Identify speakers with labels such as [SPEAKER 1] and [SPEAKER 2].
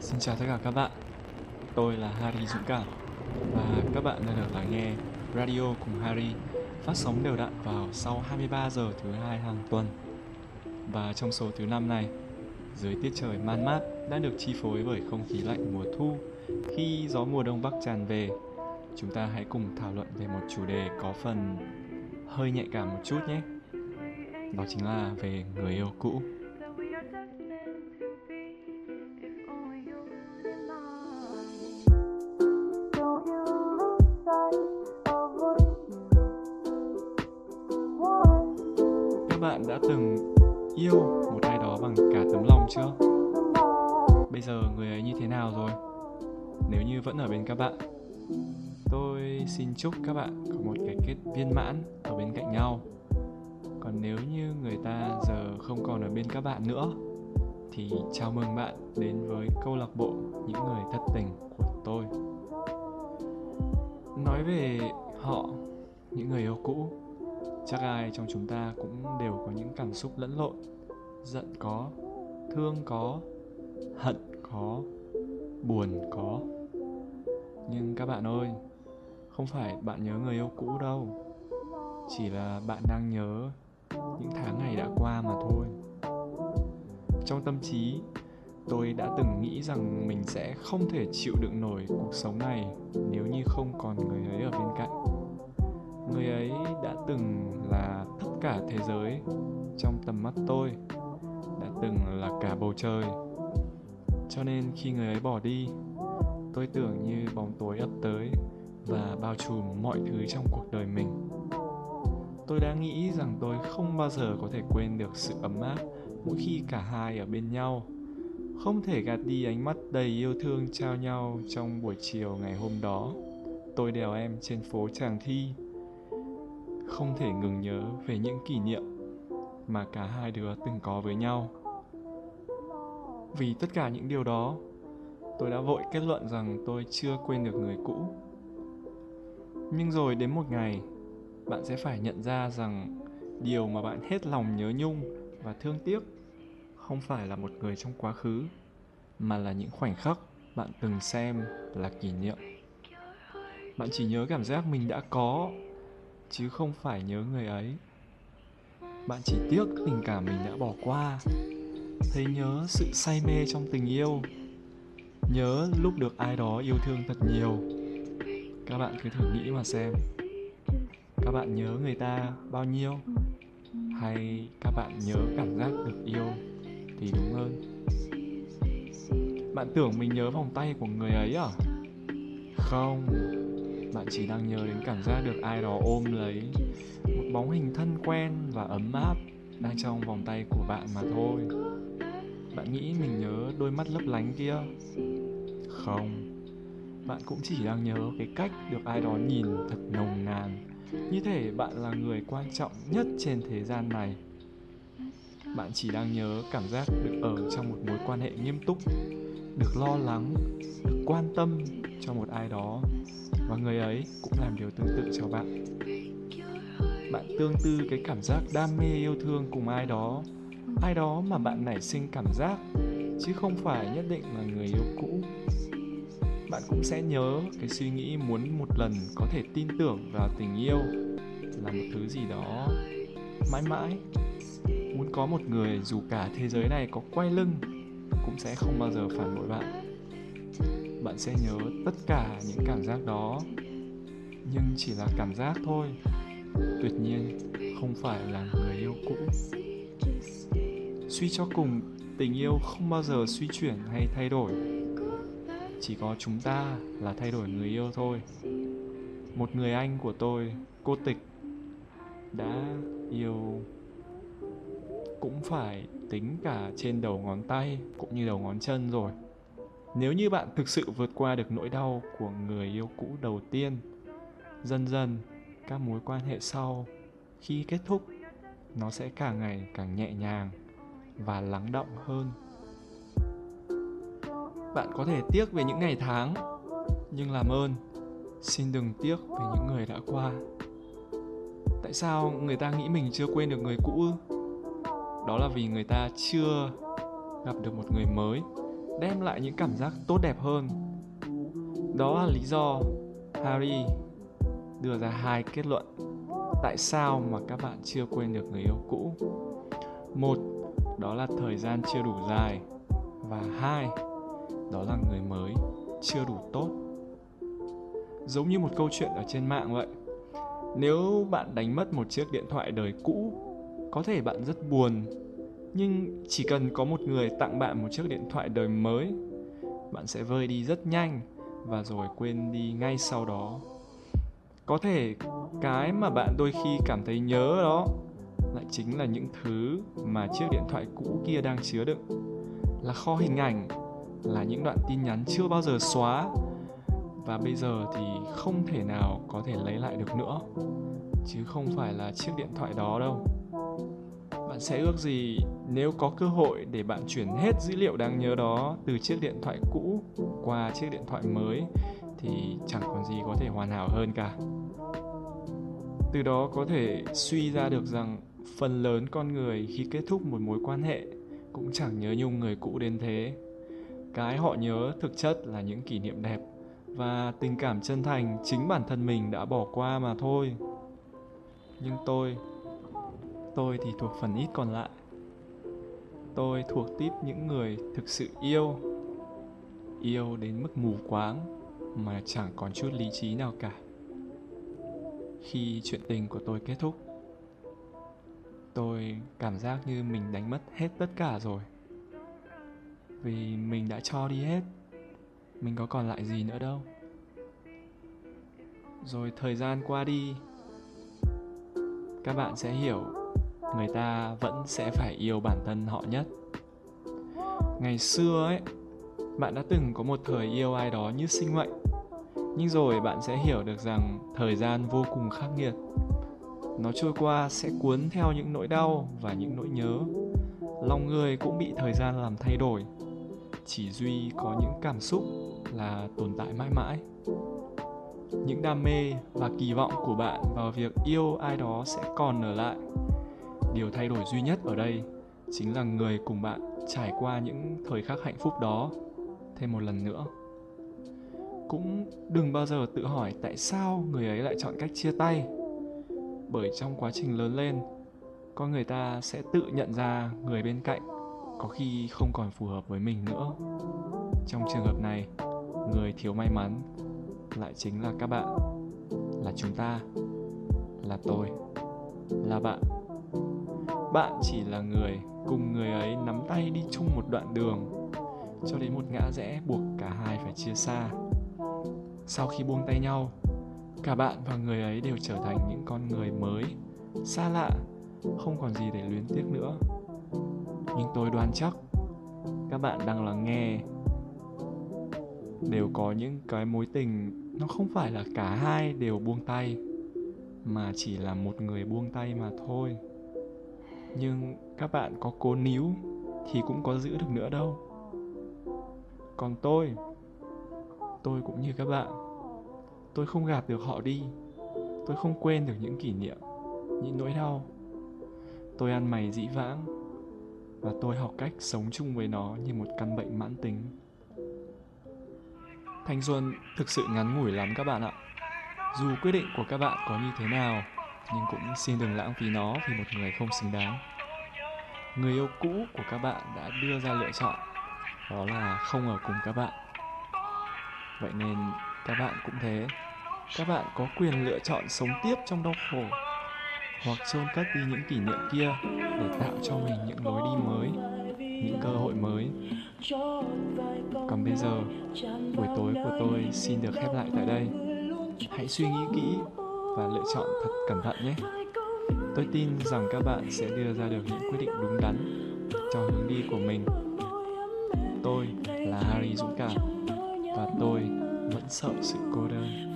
[SPEAKER 1] Xin chào tất cả các bạn. Tôi là Harry Dũng Cảm Và các bạn đang được lắng nghe Radio cùng Harry Phát sóng đều đặn vào sau 23 giờ thứ hai hàng tuần. Và trong số thứ năm này, Dưới tiết trời man mát đã được chi phối bởi không khí lạnh mùa thu Khi gió mùa đông bắc tràn về, Chúng ta hãy cùng thảo luận về một chủ đề có phần hơi nhạy cảm một chút nhé. Đó chính là về người yêu cũ. Các bạn đã từng yêu một ai đó bằng cả tấm lòng chưa? Bây giờ người ấy như thế nào rồi? Nếu như vẫn ở bên các bạn Tôi xin chúc các bạn có một cái kết viên mãn ở bên cạnh nhau Còn nếu như người ta giờ không còn ở bên các bạn nữa Thì chào mừng bạn đến với câu lạc bộ những người thất tình của tôi Nói về họ, những người yêu cũ chắc ai trong chúng ta cũng đều có những cảm xúc lẫn lộn. Giận có, thương có, hận có, buồn có. Nhưng các bạn ơi, không phải bạn nhớ người yêu cũ đâu. Chỉ là bạn đang nhớ những tháng ngày đã qua mà thôi. Trong tâm trí, tôi đã từng nghĩ rằng mình sẽ không thể chịu đựng nổi cuộc sống này nếu như không còn người ấy ở bên cạnh người ấy đã từng là tất cả thế giới, trong tầm mắt tôi đã từng là cả bầu trời. Cho nên khi người ấy bỏ đi, tôi tưởng như bóng tối ập tới và bao trùm mọi thứ trong cuộc đời mình. Tôi đã nghĩ rằng tôi không bao giờ có thể quên được sự ấm áp mỗi khi cả hai ở bên nhau. Không thể gạt đi ánh mắt đầy yêu thương trao nhau trong buổi chiều ngày hôm đó. Tôi đèo em trên phố tràng thi không thể ngừng nhớ về những kỷ niệm mà cả hai đứa từng có với nhau. Vì tất cả những điều đó, tôi đã vội kết luận rằng tôi chưa quên được người cũ. Nhưng rồi đến một ngày, bạn sẽ phải nhận ra rằng điều mà bạn hết lòng nhớ nhung và thương tiếc không phải là một người trong quá khứ, mà là những khoảnh khắc bạn từng xem là kỷ niệm. Bạn chỉ nhớ cảm giác mình đã có chứ không phải nhớ người ấy. Bạn chỉ tiếc tình cảm mình đã bỏ qua, thấy nhớ sự say mê trong tình yêu, nhớ lúc được ai đó yêu thương thật nhiều. Các bạn cứ thử nghĩ mà xem, các bạn nhớ người ta bao nhiêu? Hay các bạn nhớ cảm giác được yêu thì đúng hơn? Bạn tưởng mình nhớ vòng tay của người ấy à? Không bạn chỉ đang nhớ đến cảm giác được ai đó ôm lấy một bóng hình thân quen và ấm áp đang trong vòng tay của bạn mà thôi. Bạn nghĩ mình nhớ đôi mắt lấp lánh kia? Không. Bạn cũng chỉ đang nhớ cái cách được ai đó nhìn thật nồng nàn. Như thể bạn là người quan trọng nhất trên thế gian này. Bạn chỉ đang nhớ cảm giác được ở trong một mối quan hệ nghiêm túc được lo lắng, được quan tâm cho một ai đó. Và người ấy cũng làm điều tương tự cho bạn. Bạn tương tư cái cảm giác đam mê yêu thương cùng ai đó. Ai đó mà bạn nảy sinh cảm giác, chứ không phải nhất định là người yêu cũ. Bạn cũng sẽ nhớ cái suy nghĩ muốn một lần có thể tin tưởng vào tình yêu là một thứ gì đó. Mãi mãi, muốn có một người dù cả thế giới này có quay lưng cũng sẽ không bao giờ phản bội bạn. Bạn sẽ nhớ tất cả những cảm giác đó, nhưng chỉ là cảm giác thôi. Tuyệt nhiên, không phải là người yêu cũ. Suy cho cùng, tình yêu không bao giờ suy chuyển hay thay đổi. Chỉ có chúng ta là thay đổi người yêu thôi. Một người anh của tôi, cô tịch, đã yêu cũng phải tính cả trên đầu ngón tay cũng như đầu ngón chân rồi. Nếu như bạn thực sự vượt qua được nỗi đau của người yêu cũ đầu tiên, dần dần các mối quan hệ sau khi kết thúc, nó sẽ càng ngày càng nhẹ nhàng và lắng động hơn. Bạn có thể tiếc về những ngày tháng, nhưng làm ơn, xin đừng tiếc về những người đã qua. Tại sao người ta nghĩ mình chưa quên được người cũ đó là vì người ta chưa gặp được một người mới, đem lại những cảm giác tốt đẹp hơn. Đó là lý do harry đưa ra hai kết luận tại sao mà các bạn chưa quên được người yêu cũ. Một, đó là thời gian chưa đủ dài. Và hai, đó là người mới chưa đủ tốt. Giống như một câu chuyện ở trên mạng vậy, nếu bạn đánh mất một chiếc điện thoại đời cũ có thể bạn rất buồn, nhưng chỉ cần có một người tặng bạn một chiếc điện thoại đời mới, bạn sẽ vơi đi rất nhanh và rồi quên đi ngay sau đó. Có thể cái mà bạn đôi khi cảm thấy nhớ đó lại chính là những thứ mà chiếc điện thoại cũ kia đang chứa đựng. Là kho hình ảnh, là những đoạn tin nhắn chưa bao giờ xóa. Và bây giờ thì không thể nào có thể lấy lại được nữa, chứ không phải là chiếc điện thoại đó đâu bạn sẽ ước gì nếu có cơ hội để bạn chuyển hết dữ liệu đáng nhớ đó từ chiếc điện thoại cũ qua chiếc điện thoại mới thì chẳng còn gì có thể hoàn hảo hơn cả. Từ đó có thể suy ra được rằng phần lớn con người khi kết thúc một mối quan hệ cũng chẳng nhớ nhung người cũ đến thế. Cái họ nhớ thực chất là những kỷ niệm đẹp và tình cảm chân thành chính bản thân mình đã bỏ qua mà thôi. Nhưng tôi tôi thì thuộc phần ít còn lại. Tôi thuộc tiếp những người thực sự yêu. Yêu đến mức mù quáng mà chẳng còn chút lý trí nào cả. Khi chuyện tình của tôi kết thúc, tôi cảm giác như mình đánh mất hết tất cả rồi. Vì mình đã cho đi hết, mình có còn lại gì nữa đâu. Rồi thời gian qua đi, các bạn sẽ hiểu người ta vẫn sẽ phải yêu bản thân họ nhất. Ngày xưa ấy, bạn đã từng có một thời yêu ai đó như sinh mệnh, nhưng rồi bạn sẽ hiểu được rằng thời gian vô cùng khắc nghiệt. Nó trôi qua sẽ cuốn theo những nỗi đau và những nỗi nhớ. Lòng người cũng bị thời gian làm thay đổi, chỉ duy có những cảm xúc là tồn tại mãi mãi. Những đam mê và kỳ vọng của bạn vào việc yêu ai đó sẽ còn ở lại điều thay đổi duy nhất ở đây chính là người cùng bạn trải qua những thời khắc hạnh phúc đó. Thêm một lần nữa, cũng đừng bao giờ tự hỏi tại sao người ấy lại chọn cách chia tay. Bởi trong quá trình lớn lên, con người ta sẽ tự nhận ra người bên cạnh có khi không còn phù hợp với mình nữa. Trong trường hợp này, người thiếu may mắn lại chính là các bạn, là chúng ta, là tôi, là bạn bạn chỉ là người cùng người ấy nắm tay đi chung một đoạn đường. Cho đến một ngã rẽ buộc cả hai phải chia xa. Sau khi buông tay nhau, cả bạn và người ấy đều trở thành những con người mới, xa lạ, không còn gì để luyến tiếc nữa. Nhưng tôi đoán chắc, các bạn đang lắng nghe đều có những cái mối tình, nó không phải là cả hai đều buông tay, mà chỉ là một người buông tay mà thôi nhưng các bạn có cố níu thì cũng có giữ được nữa đâu. Còn tôi tôi cũng như các bạn. Tôi không gạt được họ đi. Tôi không quên được những kỷ niệm, những nỗi đau. Tôi ăn mày dĩ vãng và tôi học cách sống chung với nó như một căn bệnh mãn tính. Thanh xuân thực sự ngắn ngủi lắm các bạn ạ. Dù quyết định của các bạn có như thế nào nhưng cũng xin đừng lãng phí nó vì một người không xứng đáng. Người yêu cũ của các bạn đã đưa ra lựa chọn, đó là không ở cùng các bạn. Vậy nên các bạn cũng thế. Các bạn có quyền lựa chọn sống tiếp trong đau khổ hoặc chôn cất đi những kỷ niệm kia để tạo cho mình những lối đi mới, những cơ hội mới. Còn bây giờ, buổi tối của tôi xin được khép lại tại đây. Hãy suy nghĩ kỹ và lựa chọn thật cẩn thận nhé. Tôi tin rằng các bạn sẽ đưa ra được những quyết định đúng đắn cho hướng đi của mình. Tôi là harry dũng cảm và tôi vẫn sợ sự cô đơn.